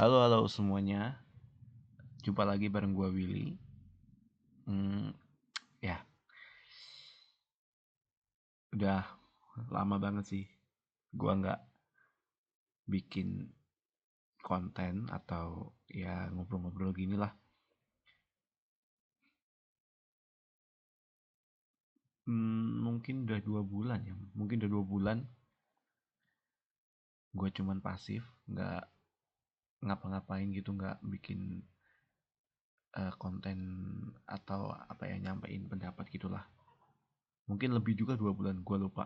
Halo halo semuanya, jumpa lagi bareng gua Willy. Hmm, ya, udah lama banget sih gua nggak bikin konten atau ya ngobrol-ngobrol gini lah. Hmm, mungkin udah dua bulan ya, mungkin udah dua bulan. Gua cuman pasif, nggak ngapa-ngapain gitu, nggak bikin uh, konten atau apa ya nyampein pendapat gitulah. Mungkin lebih juga dua bulan, gua lupa.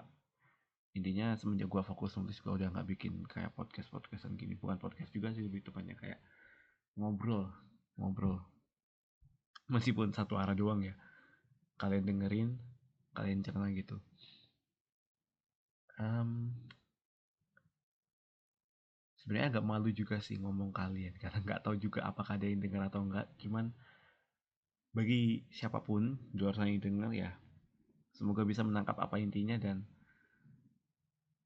Intinya semenjak gua fokus nulis gua udah nggak bikin kayak podcast podcastan gini, bukan podcast juga sih lebih tepatnya kayak ngobrol, ngobrol. Meskipun satu arah doang ya. Kalian dengerin, kalian cerna gitu. Um, sebenarnya agak malu juga sih ngomong kalian karena nggak tahu juga apakah ada yang dengar atau enggak cuman bagi siapa pun di luar sana yang dengar ya semoga bisa menangkap apa intinya dan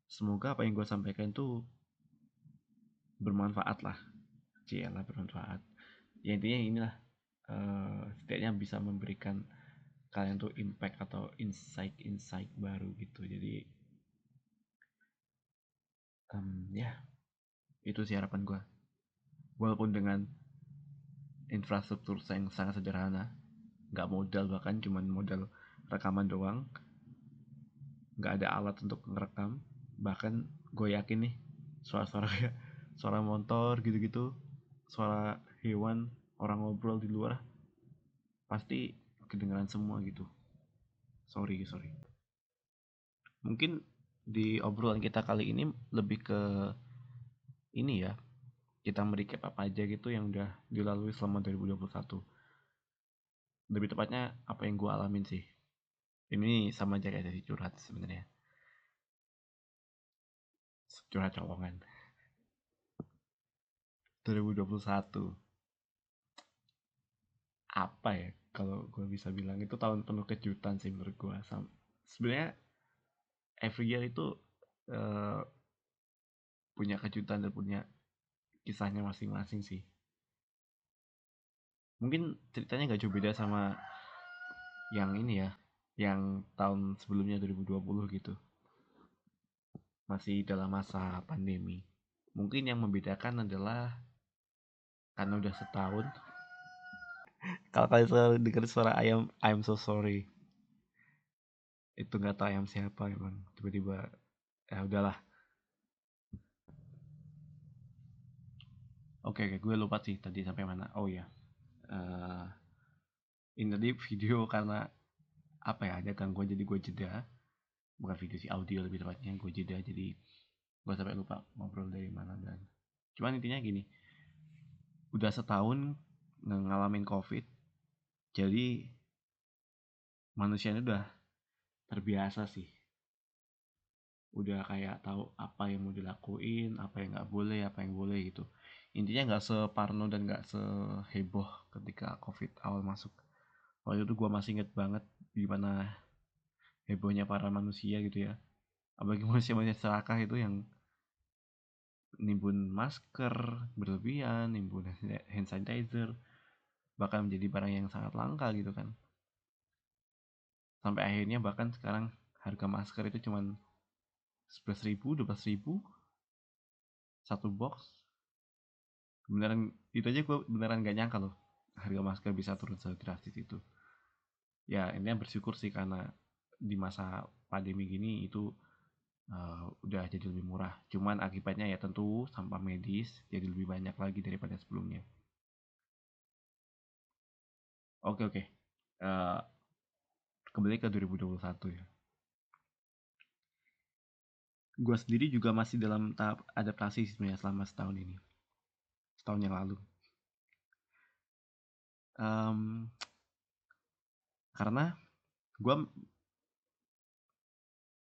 semoga apa yang gue sampaikan tuh bermanfaat lah. Lah bermanfaat. Ya intinya inilah uh, setidaknya bisa memberikan kalian tuh impact atau insight-insight baru gitu. Jadi um, ya itu sih harapan gue walaupun dengan infrastruktur yang sangat sederhana nggak modal bahkan cuman modal rekaman doang nggak ada alat untuk ngerekam bahkan gue yakin nih suara-suara kayak suara motor gitu-gitu suara hewan orang ngobrol di luar pasti kedengaran semua gitu. Sorry sorry. Mungkin di obrolan kita kali ini lebih ke ini ya kita merecap apa aja gitu yang udah dilalui selama 2021 lebih tepatnya apa yang gue alamin sih. Ini sama aja kayak sesi curhat sebenarnya. Curhat colongan 2021 apa ya kalau gue bisa bilang itu tahun penuh kejutan sih menurut gue sebenarnya every year itu uh, punya kejutan dan punya kisahnya masing-masing sih. Mungkin ceritanya gak jauh beda sama yang ini ya yang tahun sebelumnya 2020 gitu. Masih dalam masa pandemi. Mungkin yang membedakan adalah karena udah setahun. Kalau kalian selalu dengar suara ayam I'm so sorry. Itu nggak tahu ayam siapa emang. Tiba-tiba ya udahlah Oke, oke, gue lupa sih tadi sampai mana. Oh ya, uh, ini tadi video karena apa ya ada gangguan jadi gue jeda. Bukan video sih audio lebih tepatnya gue jeda. Jadi gue sampai lupa ngobrol dari mana dan cuman intinya gini udah setahun ngalamin covid jadi manusianya udah terbiasa sih. Udah kayak tahu apa yang mau dilakuin apa yang nggak boleh apa yang boleh gitu intinya nggak separno dan nggak seheboh ketika covid awal masuk. Waktu itu gue masih inget banget gimana hebohnya para manusia gitu ya. Apalagi manusia-manusia serakah itu yang nimbun masker berlebihan nimbun hand sanitizer bahkan menjadi barang yang sangat langka gitu kan. Sampai akhirnya bahkan sekarang harga masker itu cuman 11 ribu 12 ribu satu box beneran itu aja gue beneran gak nyangka loh harga masker bisa turun sedrastis itu. Ya intinya bersyukur sih karena di masa pandemi gini itu uh, udah jadi lebih murah. Cuman akibatnya ya tentu sampah medis jadi lebih banyak lagi daripada sebelumnya. Oke oke. Uh, kembali ke 2021 ya. Gue sendiri juga masih dalam tahap adaptasi sebenarnya selama setahun ini tahun yang lalu. Um, karena gue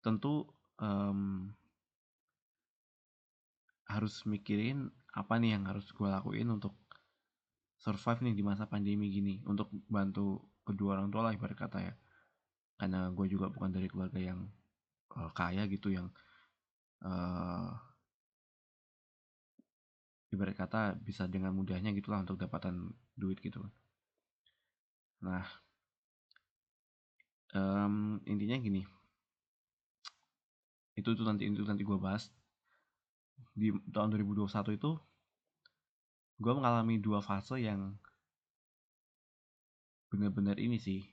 tentu um, harus mikirin apa nih yang harus gue lakuin untuk survive nih di masa pandemi gini untuk bantu kedua orang tua lah ibarat kata ya. Karena gue juga bukan dari keluarga yang uh, kaya gitu yang uh, ibarat kata bisa dengan mudahnya gitulah untuk dapatan duit gitu. Nah um, intinya gini. Itu tuh nanti itu nanti gue bahas. Di tahun 2021 itu gue mengalami dua fase yang benar-benar ini sih.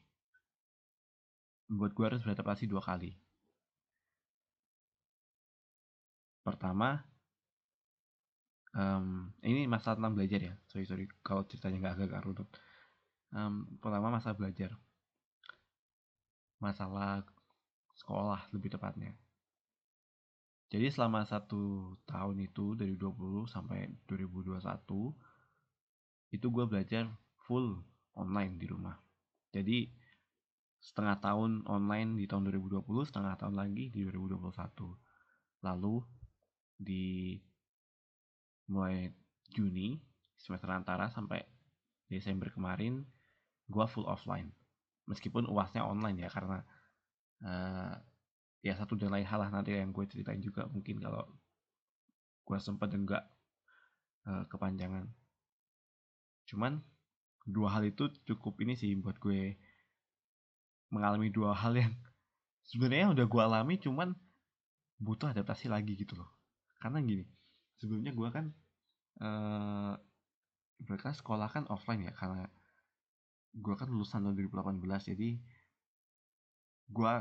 Buat gue harus beradaptasi dua kali. Pertama um, ini masalah tentang belajar ya. Sorry sorry. Kalau ceritanya nggak agak-agak runut um, pertama masa belajar. Masalah sekolah lebih tepatnya. Jadi selama satu tahun itu dari 20 sampai 2021 itu gue belajar full online di rumah. Jadi setengah tahun online di tahun 2020 setengah tahun lagi di 2021 lalu di mulai Juni semester antara sampai Desember kemarin gue full offline. Meskipun uasnya online ya karena uh, ya satu dan lain hal lah nanti yang gue ceritain juga mungkin kalau gue sempat dan gak uh, kepanjangan. Cuman dua hal itu cukup ini sih buat gue mengalami dua hal yang sebenarnya udah gue alami cuman butuh adaptasi lagi gitu loh. Karena gini sebelumnya gue kan uh, mereka sekolah kan offline ya karena gue kan lulusan tahun 2018 jadi gue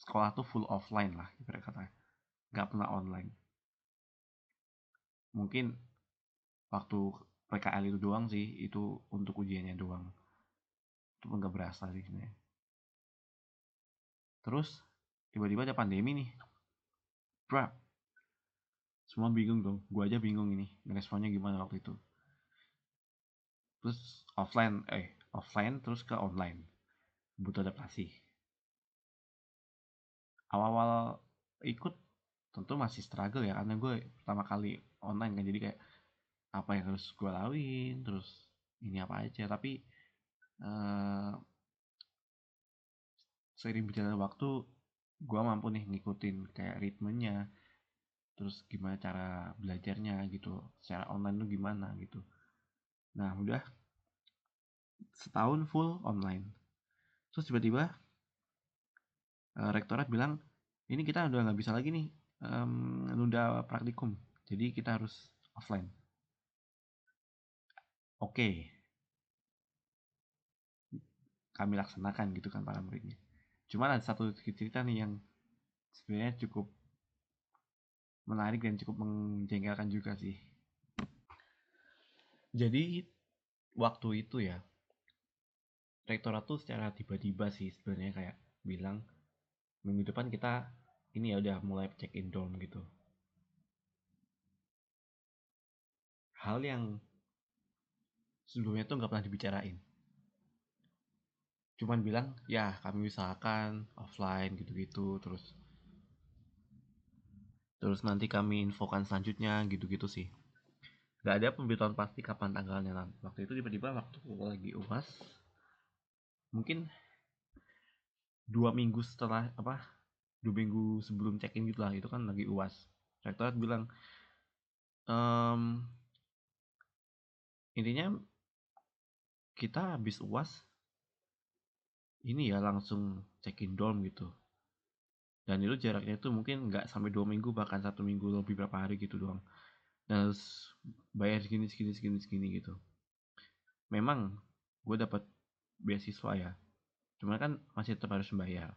sekolah tuh full offline lah ibarat kata. Nggak pernah online. Mungkin waktu PKL itu doang sih itu untuk ujiannya doang. Itu nggak berasa sih sebenarnya. Terus tiba-tiba ada pandemi nih. Bro semua bingung dong gue aja bingung ini responnya gimana waktu itu. Terus offline eh offline terus ke online. Butuh adaptasi. Awal-awal ikut tentu masih struggle ya karena gue pertama kali online kan. Jadi kayak apa yang harus gue laluin terus ini apa aja. Tapi uh, seiring berjalan waktu gue mampu nih ngikutin kayak ritmenya terus gimana cara belajarnya gitu secara online tuh gimana gitu. Nah udah setahun full online. Terus tiba-tiba uh, rektorat bilang ini kita udah nggak bisa lagi nih um, nunda praktikum jadi kita harus offline. Oke. Okay. kami laksanakan gitu kan para muridnya. Cuman ada satu cerita nih yang sebenarnya cukup menarik dan cukup menjengkelkan juga sih. Jadi waktu itu ya rektorat tuh secara tiba-tiba sih sebenarnya kayak bilang minggu depan kita ini ya udah mulai check in dorm gitu. Hal yang sebelumnya tuh nggak pernah dibicarain. Cuman bilang ya kami usahakan offline gitu-gitu terus terus nanti kami infokan selanjutnya gitu-gitu sih. Nggak ada pemberitahuan pasti kapan tanggalnya nanti waktu itu tiba-tiba waktu lagi uas mungkin dua minggu setelah apa dua minggu sebelum check in gitu lah itu kan lagi uas. Rektorat bilang ehm, intinya kita habis uas ini ya langsung check in dorm gitu dan itu jaraknya itu mungkin nggak sampai dua minggu bahkan satu minggu lebih berapa hari gitu doang dan harus bayar segini segini segini segini gitu memang gue dapat beasiswa ya Cuma kan masih tetap harus membayar.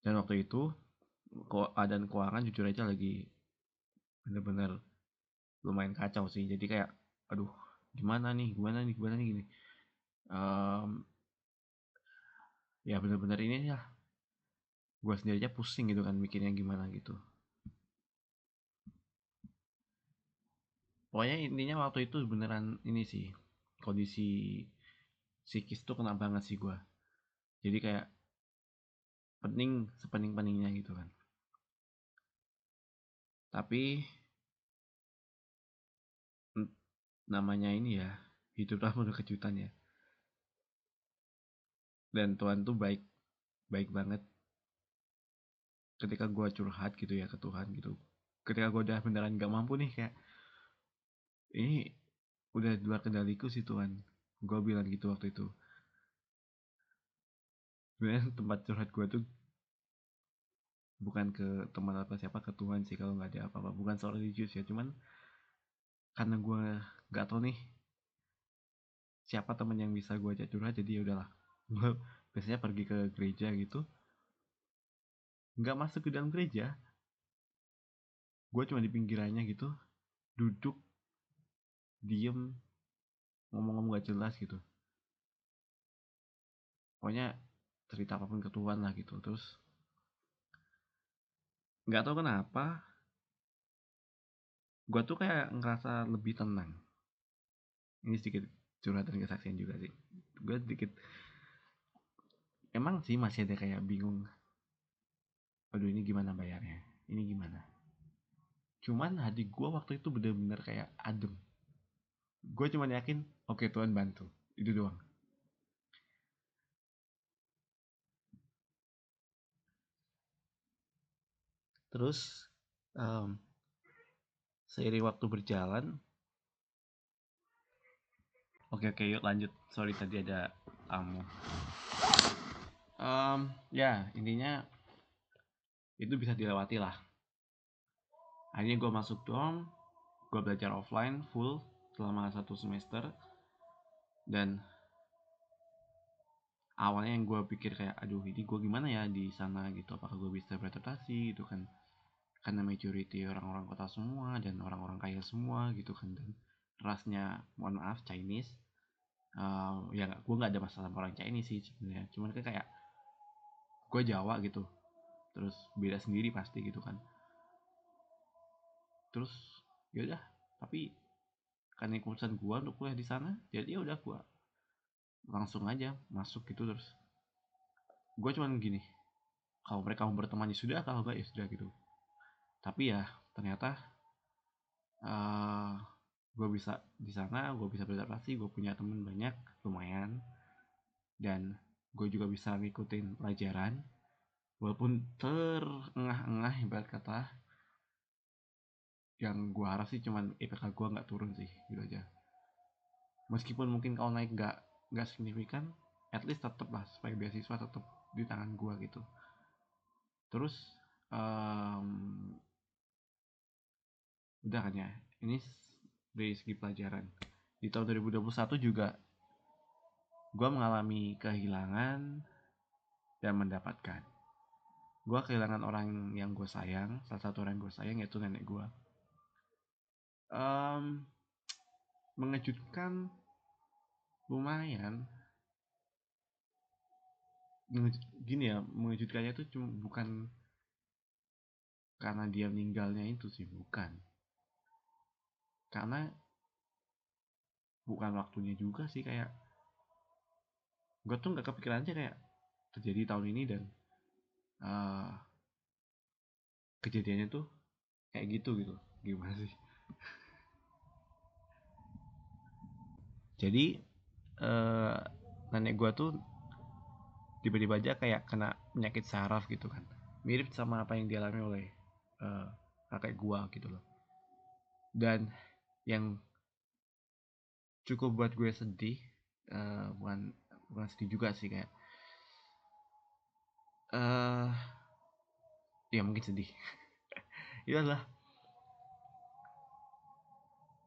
Dan waktu itu keadaan keuangan jujur aja lagi bener-bener lumayan kacau sih. Jadi kayak aduh gimana nih gimana nih gimana nih gini. Um, ya bener-bener ini ya gue sendiri aja pusing gitu kan mikirnya gimana gitu. Pokoknya intinya waktu itu beneran ini sih kondisi psikis tuh kena banget sih gue jadi kayak pening sepening-peningnya gitu kan. Tapi namanya ini ya hiduplah penuh kejutan ya. Dan Tuhan tuh baik baik banget ketika gue curhat gitu ya ke Tuhan gitu ketika gue udah beneran gak mampu nih kayak ini udah dua kendaliku sih Tuhan gue bilang gitu waktu itu. Sebenarnya tempat curhat gue tuh bukan ke teman apa siapa ke Tuhan sih kalau nggak ada apa-apa bukan soal religius ya cuman karena gue nggak tahu nih siapa teman yang bisa gue ajak curhat jadi ya udahlah gue biasanya pergi ke gereja gitu nggak masuk ke dalam gereja gue cuma di pinggirannya gitu duduk diem ngomong-ngomong gak jelas gitu. Pokoknya cerita apa pun ke Tuhan lah gitu. Terus nggak tahu kenapa gue tuh kayak ngerasa lebih tenang. Ini sedikit curhatan kesaksian juga sih. Gue sedikit emang sih masih ada kayak bingung aduh ini gimana bayarnya? Ini gimana? Cuman hati gue waktu itu bener-bener kayak adem. Gue cuma yakin oke okay, Tuhan bantu. Itu doang. Terus um, seiring waktu berjalan oke oke yuk lanjut. Sorry tadi ada tamu. Um, ya intinya itu bisa dilewati lah. Akhirnya gue masuk dorm gue belajar offline full selama satu semester. Dan awalnya yang gue pikir kayak aduh ini gue gimana ya di sana gitu? Apakah gue bisa beradaptasi? Gitu kan. Karena majority orang-orang kota semua dan orang-orang kaya semua gitu kan. Dan rasnya mohon maaf Chinese. Uh, ya gue nggak ada masalah sama orang Chinese sih sebenarnya. Cuman kan kayak gue Jawa gitu terus beda sendiri pasti gitu kan. Terus ya udah tapi karena keputusan gua untuk kuliah di sana jadi ya udah gua langsung aja masuk gitu terus. Gua cuman gini kalau mereka mau berteman ya sudah kalau enggak ya sudah gitu. Tapi ya ternyata uh, gue bisa di sana gue bisa beradaptasi gue punya temen banyak lumayan. Dan gue juga bisa ngikutin pelajaran walaupun terengah-engah ibarat kata yang gue harap sih cuman IPK gue nggak turun sih gitu aja. Meskipun mungkin kalau naik nggak nggak signifikan at least tetep lah supaya beasiswa tetap di tangan gue gitu. Terus um, udah kan ya ini dari segi pelajaran. Di tahun 2021 juga gue mengalami kehilangan dan mendapatkan gue kehilangan orang yang gue sayang salah satu orang yang gue sayang yaitu nenek gue um, mengejutkan lumayan. Gini ya mengejutkannya itu cuma bukan karena dia meninggalnya itu sih bukan. Karena bukan waktunya juga sih kayak gue tuh nggak kepikiran aja kayak terjadi tahun ini dan uh, kejadiannya tuh kayak gitu gitu gimana sih? Jadi uh, nenek gue tuh tiba-tiba aja kayak kena penyakit saraf gitu kan. Mirip sama apa yang dialami oleh uh, kakek gue gitu loh. Dan yang cukup buat gue sedih uh, bukan bukan sedih juga sih kayak uh, ya mungkin sedih. Itu adalah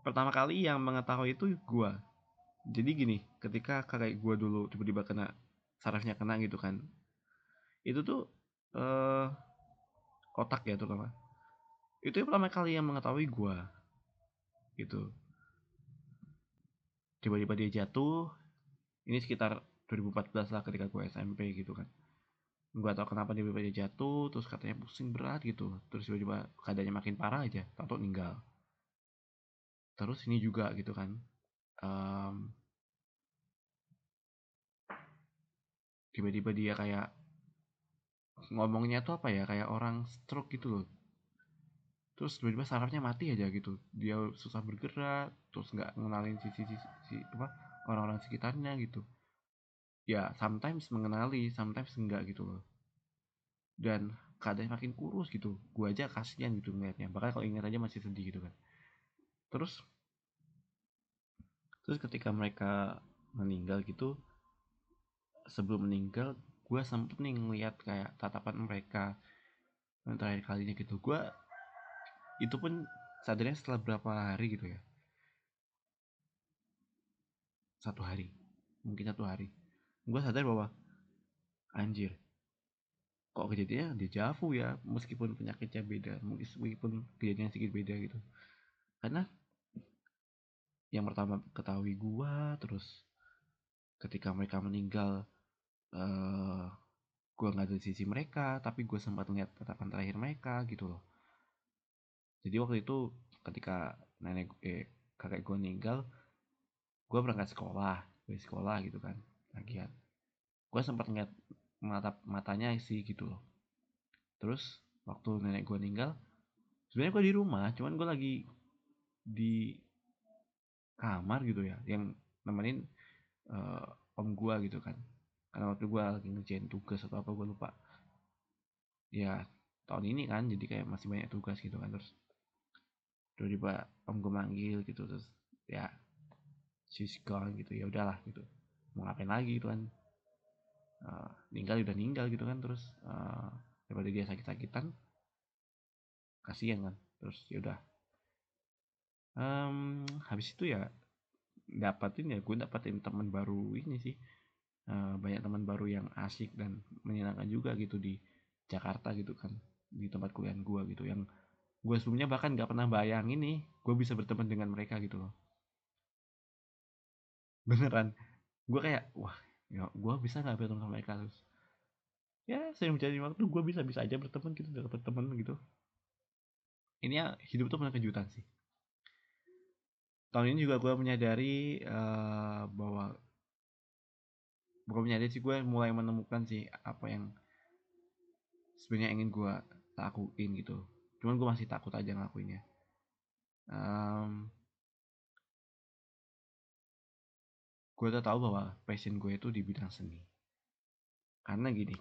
pertama kali yang mengetahui itu gue jadi gini ketika kakek gue dulu tiba-tiba kena sarafnya kena gitu kan. Itu tuh uh, otak ya terutama. Itu yang pertama kali yang mengetahui gue gitu. Tiba-tiba dia jatuh ini sekitar 2014 lah ketika gue SMP gitu kan gue tau kenapa tiba-tiba jatuh terus katanya pusing berat gitu. Terus tiba-tiba keadaannya makin parah aja tahu meninggal terus ini juga gitu kan um, tiba-tiba dia kayak ngomongnya tuh apa ya kayak orang stroke gitu loh. Terus tiba-tiba sarafnya mati aja gitu. Dia susah bergerak terus nggak ngenalin si, si, si, si apa orang-orang sekitarnya gitu ya sometimes mengenali sometimes enggak gitu loh. Dan keadaannya makin kurus gitu. Gua aja kasihan gitu ngeliatnya. Bahkan kalau ingat aja masih sedih gitu kan. Terus terus ketika mereka meninggal gitu sebelum meninggal gue sempet nih ngeliat kayak tatapan mereka yang terakhir kalinya gitu. Gue itu pun sadarnya setelah berapa hari gitu ya. Satu hari. Mungkin satu hari gue sadar bahwa anjir kok kejadiannya di Javu ya meskipun penyakitnya beda meskipun kejadiannya sedikit beda gitu. Karena yang pertama ketahui gue terus ketika mereka meninggal uh, gue nggak ada di sisi mereka tapi gue sempat lihat tatapan terakhir mereka gitu loh. Jadi waktu itu ketika nenek eh kakek gue meninggal gue berangkat sekolah gue sekolah gitu kan lagian gue sempat ngeliat mata matanya sih gitu loh. Terus waktu nenek gue meninggal sebenarnya gue di rumah cuman gue lagi di kamar gitu ya yang nemenin uh, om gue gitu kan. Karena waktu gue lagi ngerjain tugas atau apa gue lupa. Ya tahun ini kan jadi kayak masih banyak tugas gitu kan terus tiba-tiba om gue manggil gitu terus ya she's gone gitu ya udahlah gitu mau ngapain lagi gitu kan. Uh, ninggal udah ninggal gitu kan terus uh, daripada dia sakit-sakitan kasihan kan. Terus ya udah. Um, habis itu ya dapatin ya gue dapatin teman baru ini sih. Uh, banyak teman baru yang asik dan menyenangkan juga gitu di Jakarta gitu kan di tempat kuliah gue gitu. Yang gue sebelumnya bahkan nggak pernah bayangin nih gue bisa berteman dengan mereka gitu loh. Beneran gue kayak wah ya gue bisa nggak berteman sama mereka? Terus ya saya mencari waktu gue bisa bisa aja berteman gitu dapat teman gitu. Ini ya hidup tuh pernah kejutan sih. Tahun ini juga gue menyadari uh, bahwa bukan menyadari sih gue mulai menemukan sih apa yang sebenarnya ingin gue lakuin gitu. Cuman gue masih takut aja ngelakuinnya. Um, gue udah tahu bahwa passion gue itu di bidang seni. Karena gini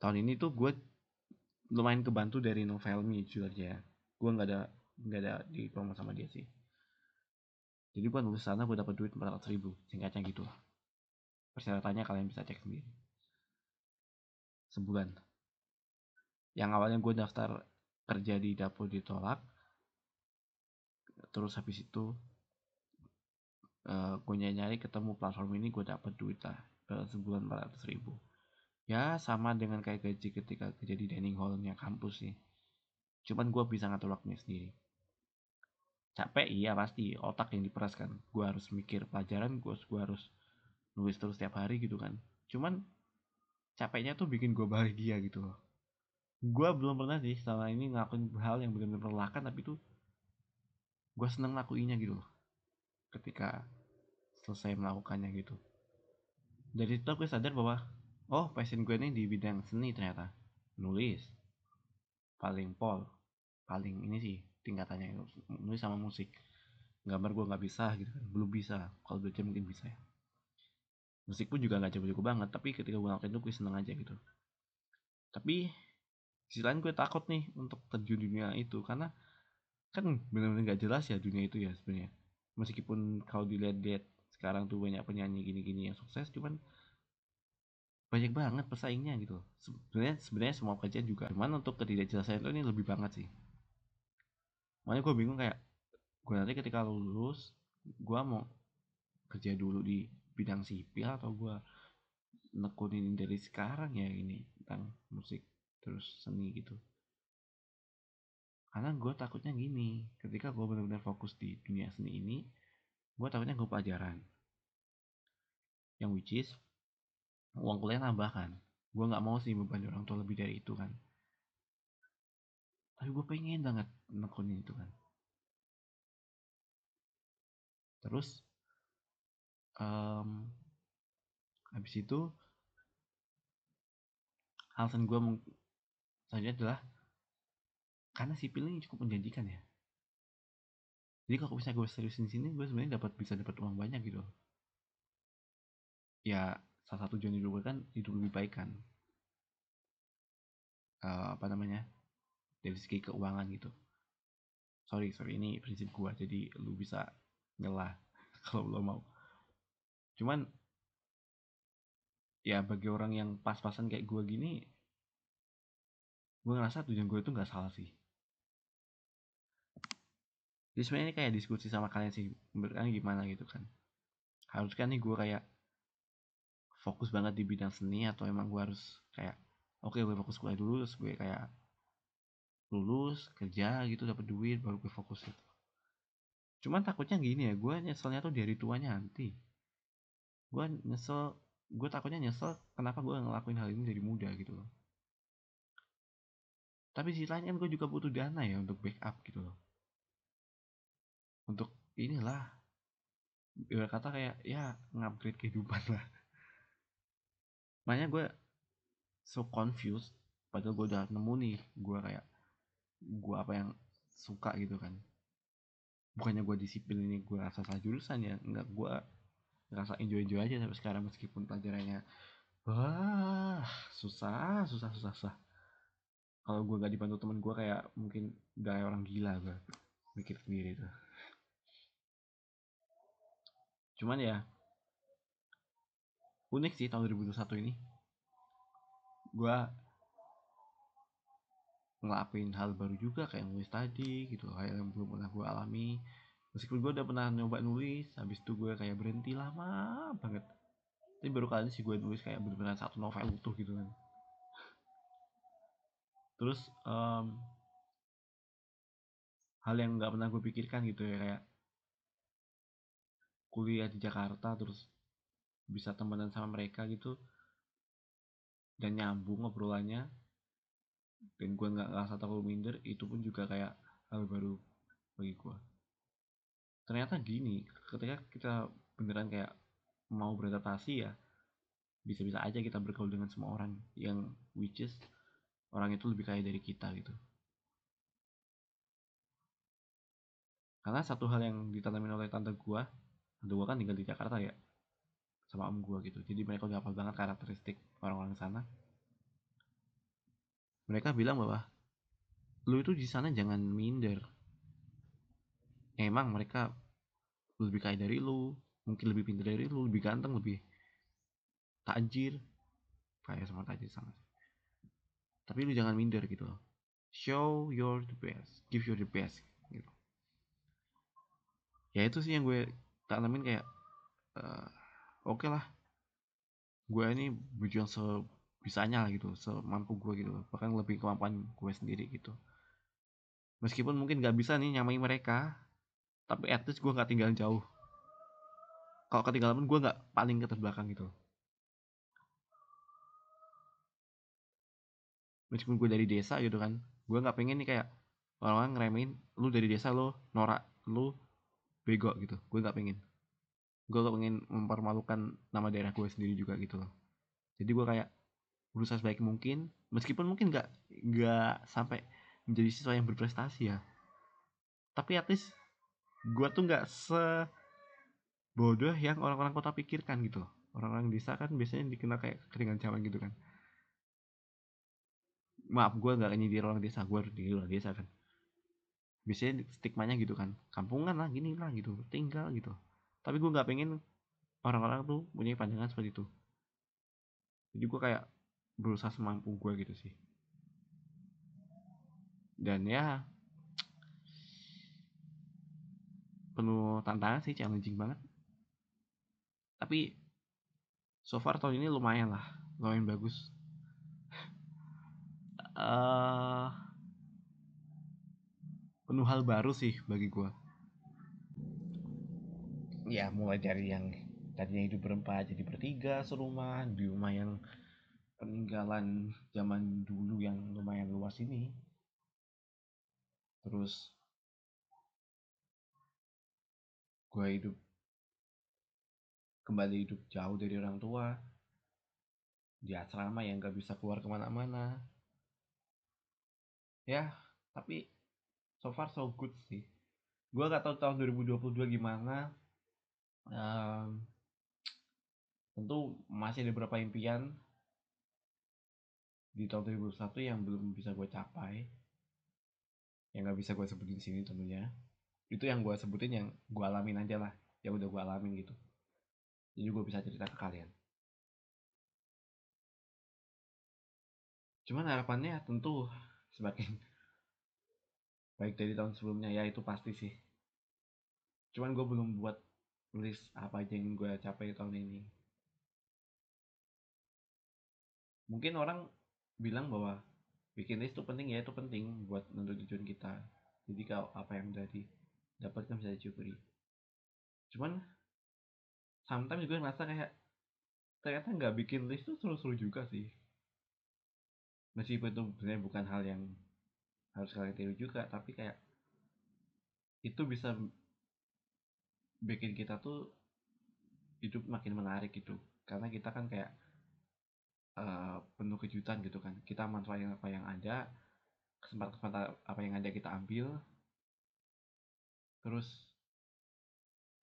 tahun ini tuh gue lumayan kebantu dari novel jujur aja. Gue nggak ada nggak ada di promo sama dia sih. Jadi gue nulis sana gue dapat duit 400 ribu singkatnya gitu lah. Persyaratannya kalian bisa cek sendiri. Sebulan. Yang awalnya gue daftar kerja di dapur ditolak terus habis itu uh, eh, gue nyari-nyari ketemu platform ini gue dapet duit lah sebulan 400 ribu. Ya sama dengan kayak gaji ketika kerja di dining hallnya kampus sih. Cuman gue bisa ngatur waktunya sendiri. Capek iya pasti otak yang diperas kan. Gue harus mikir pelajaran gue gue harus nulis terus setiap hari gitu kan. Cuman capeknya tuh bikin gue bahagia gitu loh. Gue belum pernah sih selama ini ngelakuin hal yang benar-benar melelahkan tapi tuh gue seneng lakuinnya gitu loh. Ketika selesai melakukannya gitu. Dari itu aku sadar bahwa oh passion gue ini di bidang seni ternyata. Nulis. Paling pol. Paling ini sih tingkatannya nulis sama musik. Gambar gue nggak bisa gitu kan. Belum bisa. Kalau belajar mungkin bisa ya. Musik pun juga nggak jago-jago banget tapi ketika gue ngelakuin itu gue seneng aja gitu. Tapi sisi lain gue takut nih untuk terjun dunia itu. Karena kan benar-benar nggak jelas ya dunia itu ya sebenarnya. Meskipun kalau dilihat-lihat sekarang tuh banyak penyanyi gini-gini yang sukses cuman banyak banget pesaingnya gitu. Sebenarnya sebenarnya semua pekerjaan juga. Cuman untuk ketidakjelasan itu ini lebih banget sih. Makanya gue bingung kayak gue nanti ketika lulus gue mau kerja dulu di bidang sipil atau gue nekunin dari sekarang ya ini tentang musik terus seni gitu. Karena gue takutnya gini ketika gue benar-benar fokus di dunia seni ini gue takutnya gue pelajaran. Yang which is uang kuliah nambah kan. Gue nggak mau sih beban orang tua lebih dari itu kan. Tapi gue pengen banget nekunin itu kan. Terus um, habis itu alasan gue selanjutnya adalah karena sipil ini cukup menjanjikan ya jadi kalau misalnya gue seriusin di sini gue sebenarnya dapat bisa dapat uang banyak gitu. Ya salah satu tujuan hidup gue kan hidup lebih baik kan. Uh, apa namanya? Dari segi keuangan gitu. Sorry sorry ini prinsip gue jadi lu bisa nyelah kalau lo mau. Cuman ya bagi orang yang pas-pasan kayak gue gini gue ngerasa tujuan gue itu nggak salah sih jadi sebenarnya ini kayak diskusi sama kalian sih menurut kalian gimana gitu kan? Harus kan nih gue kayak fokus banget di bidang seni atau emang gue harus kayak oke okay, gue fokus kuliah dulu terus gue kayak lulus kerja gitu dapat duit baru gue fokus itu cuman takutnya gini ya gue nyeselnya tuh dari tuanya nanti. Gue nyesel gue takutnya nyesel kenapa gue ngelakuin hal ini dari muda gitu loh. Tapi sisi lain kan gue juga butuh dana ya untuk backup gitu loh untuk inilah biar kata kayak ya ngupgrade kehidupan lah. Makanya gue so confused padahal gue udah nemu nih gue kayak gue apa yang suka gitu kan. Bukannya gue disiplin ini gue rasa salah jurusan ya nggak gue ngerasa enjoy enjoy aja sampai sekarang meskipun pelajarannya wah susah susah susah susah. Kalau gue gak dibantu temen gue kayak mungkin udah orang gila gue mikir sendiri tuh cuman ya unik sih tahun 2021 ini. Gue ngelakuin hal baru juga kayak nulis tadi gitu hal yang belum pernah gue alami. Meskipun gue udah pernah nyoba nulis habis itu gue kayak berhenti lama banget. Tapi baru kali ini sih gue nulis kayak bener-bener satu novel utuh gitu kan. Terus um, hal yang nggak pernah gue pikirkan gitu ya kayak kuliah di Jakarta terus bisa temenan sama mereka gitu dan nyambung ngobrolannya dan gue nggak ngerasa terlalu minder itu pun juga kayak hal baru bagi gue ternyata gini ketika kita beneran kayak mau beradaptasi ya bisa-bisa aja kita bergaul dengan semua orang yang which is orang itu lebih kaya dari kita gitu. Karena satu hal yang ditanamin oleh tante gua tante gua kan tinggal di Jakarta ya sama om gua gitu. Jadi mereka udah hafal banget karakteristik orang-orang sana. Mereka bilang bahwa lu itu di sana jangan minder. Emang mereka lebih kaya dari lu mungkin lebih pintar dari lu lebih ganteng lebih tajir. Kayak sama tajir sama tapi lu jangan minder gitu loh. Show your the best. Give your the best gitu. Ya itu sih yang gue tanamin kayak uh, oke okay lah. Gue ini berjuang sebisanya lah gitu semampu gue gitu bahkan lebih kemampuan gue sendiri gitu. Meskipun mungkin gak bisa nih nyamai mereka tapi at least gue nggak tinggal jauh. Kalau ketinggalan pun gue nggak paling ke terbelakang gitu. Meskipun gue dari desa gitu kan gue nggak pengen nih kayak orang-orang ngeremehin lu dari desa lo norak lu bego gitu. Gue nggak pengen. Gue gak pengen mempermalukan nama daerah gue sendiri juga gitu loh. Jadi gue kayak berusaha sebaik mungkin meskipun mungkin nggak nggak sampai menjadi siswa yang berprestasi ya. Tapi at least gue tuh nggak se bodoh yang orang-orang kota pikirkan gitu loh. Orang-orang desa kan biasanya dikenal kayak keringan cawan gitu kan. Maaf gue nggak nyindir orang desa gue di luar desa kan biasanya stigmanya gitu kan. Kampungan lah gini lah gitu tinggal gitu. Tapi gue nggak pengen orang-orang tuh punya pandangan seperti itu. Jadi gue kayak berusaha semampu gue gitu sih. Dan ya penuh tantangan sih challenging banget. Tapi so far tahun ini lumayan lah lumayan bagus. Uh, penuh hal baru sih bagi gue ya mulai dari yang tadinya hidup berempat jadi bertiga serumah di rumah yang peninggalan zaman dulu yang lumayan luas ini. Terus gue hidup kembali hidup jauh dari orang tua di asrama yang gak bisa keluar ke mana-mana. Ya tapi so far so good sih. Gue gak tahu tahun 2022 gimana. Um, tentu masih ada beberapa impian di tahun 2021 yang belum bisa gue capai. Yang gak bisa gue sebutin sini tentunya. Itu yang gue sebutin yang gue alamin aja lah. Yang udah gue alamin gitu. Jadi gue bisa cerita ke kalian. Cuman harapannya tentu semakin baik dari tahun sebelumnya ya itu pasti sih. Cuman gue belum buat list apa aja yang gue capai tahun ini. Mungkin orang bilang bahwa bikin list itu penting ya itu penting buat menentukan tujuan kita. Jadi kalau apa yang udah didapatkan bisa disyukuri. Cuman sometimes gue ngerasa kayak ternyata nggak bikin list tuh seru-seru juga sih. Meskipun itu sebenarnya bukan hal yang harus kalian tiru juga tapi kayak itu bisa bikin kita tuh hidup makin menarik gitu. Karena kita kan kayak uh, penuh kejutan gitu kan. Kita manfaatin apa yang ada kesempatan-kesempatan apa yang ada kita ambil. Terus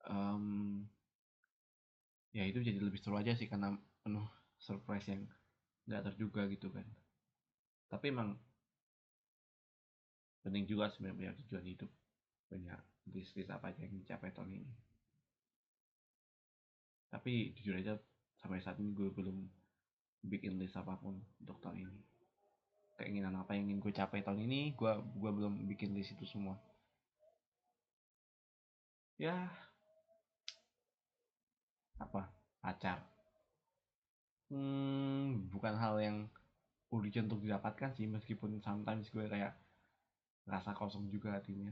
um, ya itu jadi lebih seru aja sih karena penuh surprise yang nggak terduga gitu kan. Tapi emang penting juga sebenarnya punya tujuan hidup banyak bisnis apa aja yang dicapai tahun ini. Tapi jujur aja sampai saat ini gue belum bikin list apa pun untuk tahun ini. Keinginan apa yang ingin gue capai tahun ini gue gue belum bikin list itu semua. Ya apa? Pacar. Hmm, bukan hal yang urgent untuk didapatkan sih meskipun sometimes gue kayak rasa kosong juga hatinya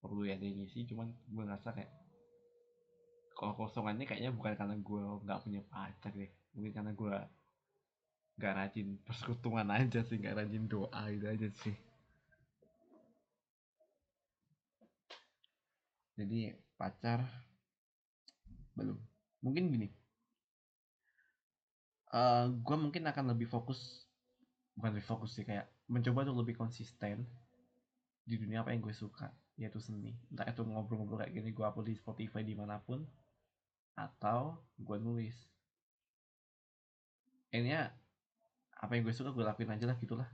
perlu ya dia ngisi cuman gue ngerasa kayak kalau kosongannya kayaknya bukan karena gue nggak punya pacar deh. Mungkin karena gue nggak rajin persekutuan aja sih nggak rajin doa itu aja sih. Jadi pacar belum. Mungkin gini. Uh, eh, gue mungkin akan lebih fokus bukan lebih fokus sih kayak mencoba untuk lebih konsisten di dunia apa yang gue suka yaitu seni. Entah itu ngobrol-ngobrol kayak gini gue upload di Spotify di mana pun atau gue nulis. Ini ya apa yang gue suka gue lakuin aja lah gitulah.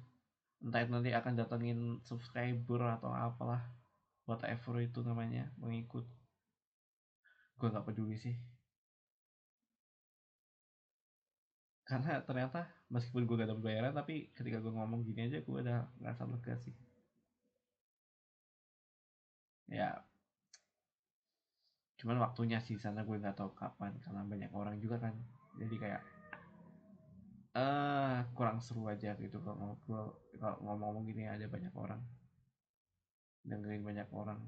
Entah itu nanti akan datengin subscriber atau apalah whatever itu namanya mengikut gue nggak peduli sih. Karena ternyata meskipun gue gak dapet bayaran tapi ketika gue ngomong gini aja gue udah ngerasa lega sih ya. Cuman waktunya sih sana gue nggak tahu kapan karena banyak orang juga kan. Jadi kayak eh uh, kurang seru aja gitu kalau kalau ngomong-ngomong gini ada banyak orang. Dengerin banyak orang.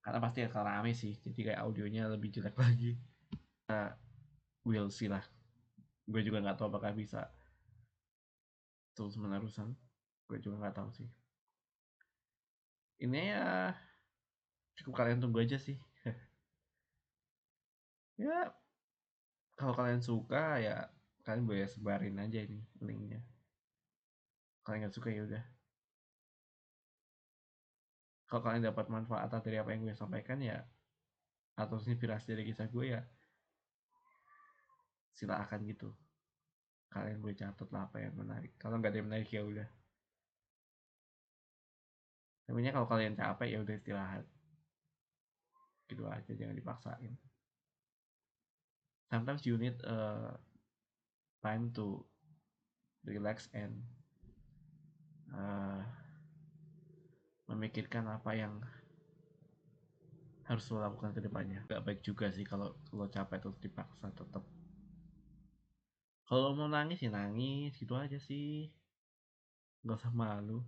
Karena pasti akan rame sih jadi kayak audionya lebih jelek lagi. Uh, we'll see lah. Gue juga nggak tahu apakah bisa terus menerusan gue juga nggak tahu sih ini ya cukup kalian tunggu aja sih. Ya kalau kalian suka ya kalian boleh sebarin aja ini linknya. Kalian nggak suka ya udah. Kalau kalian dapat manfaat dari apa yang gue sampaikan ya atau inspirasi dari kisah gue ya silakan gitu. Kalian boleh catat lah apa yang menarik. Kalau nggak ada yang menarik ya udah Sebenarnya kalau kalian capek ya udah istirahat. Gitu aja jangan dipaksain. Sometimes you need uh, time to relax and uh, memikirkan apa yang harus lo lakukan ke depannya. Gak baik juga sih kalau lo capek terus dipaksa tetap. Kalau mau nangis ya nangis gitu aja sih. Gak usah malu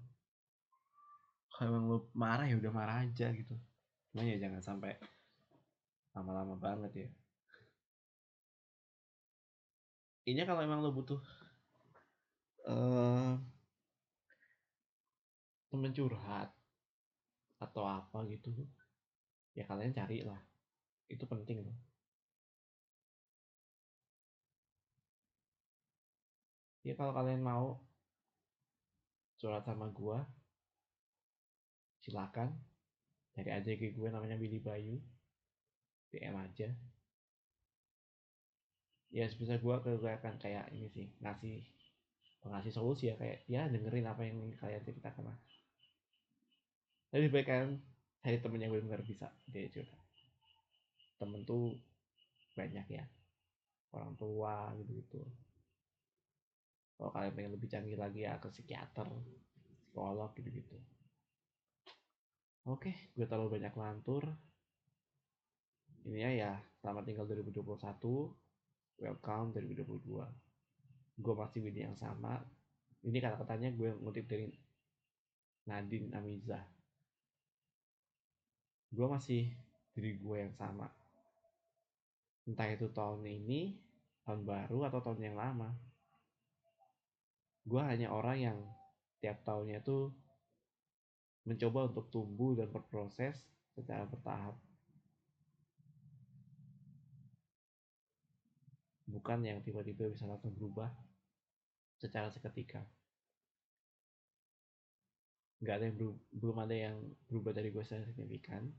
kalau emang lu marah ya udah marah aja gitu. Cuma ya jangan sampai lama-lama banget ya. Ini kalau emang lo butuh uh, temen curhat atau apa gitu ya kalian cari lah itu penting loh. Ya kalau kalian mau curhat sama gua silakan cari aja ke gue namanya Billy Bayu DM aja. Ya sebisa gue gue akan kayak ini sih ngasih ngasih solusi ya kayak ya dengerin apa yang kalian ceritakan lah. Lebih baik kan cari temen yang benar-benar bisa dia juga temen tuh banyak ya orang tua gitu gitu kalau kalian pengen lebih canggih lagi ya ke psikiater psikolog gitu gitu oke gue terlalu banyak lantur ini ya ya selamat tinggal 2021 welcome 2022 gue masih Winnie yang sama. Ini kata-katanya gue ngutip dari Nadine Amiza. Gue masih diri gue yang sama. Entah itu tahun ini tahun baru atau tahun yang lama. Gue hanya orang yang tiap tahunnya itu mencoba untuk tumbuh dan berproses secara bertahap. Bukan yang tiba-tiba bisa langsung berubah secara seketika. Nggak ada yang berubah, belum ada yang berubah dari gue secara signifikan.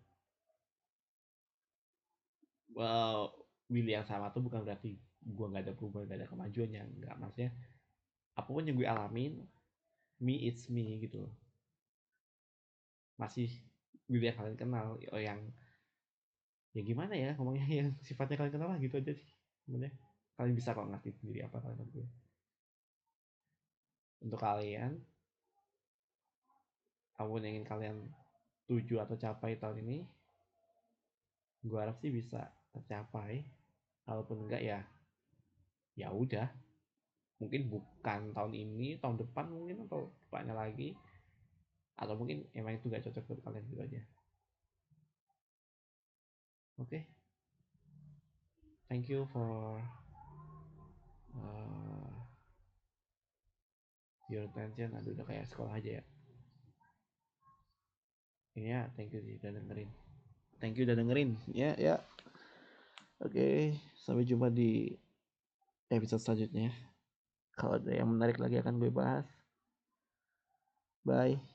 Well, Willy yang sama tuh bukan berarti gue nggak ada perubahan nggak ada kemajuan yang nggak. Maksudnya apa pun yang gue alamin me it's me gitu loh masih yang kalian kenal oh yang ya gimana ya ngomongnya yang sifatnya kalian kenal lah gitu aja sih sebenarnya. Kalian bisa kok ngerti sendiri apa kalian gue. Untuk kalian apa pun yang ingin kalian tuju atau capai tahun ini gue harap sih bisa tercapai. Kalaupun enggak ya ya udah. Mungkin bukan tahun ini tahun depan mungkin atau depannya lagi atau mungkin emang itu gak cocok buat kalian gitu aja oke okay. thank you for uh, your attention aduh udah kayak sekolah aja ya ini ya thank you sih udah dengerin thank you udah dengerin ya ya Oke, sampai jumpa di episode selanjutnya. Kalau ada yang menarik lagi akan gue bahas. Bye.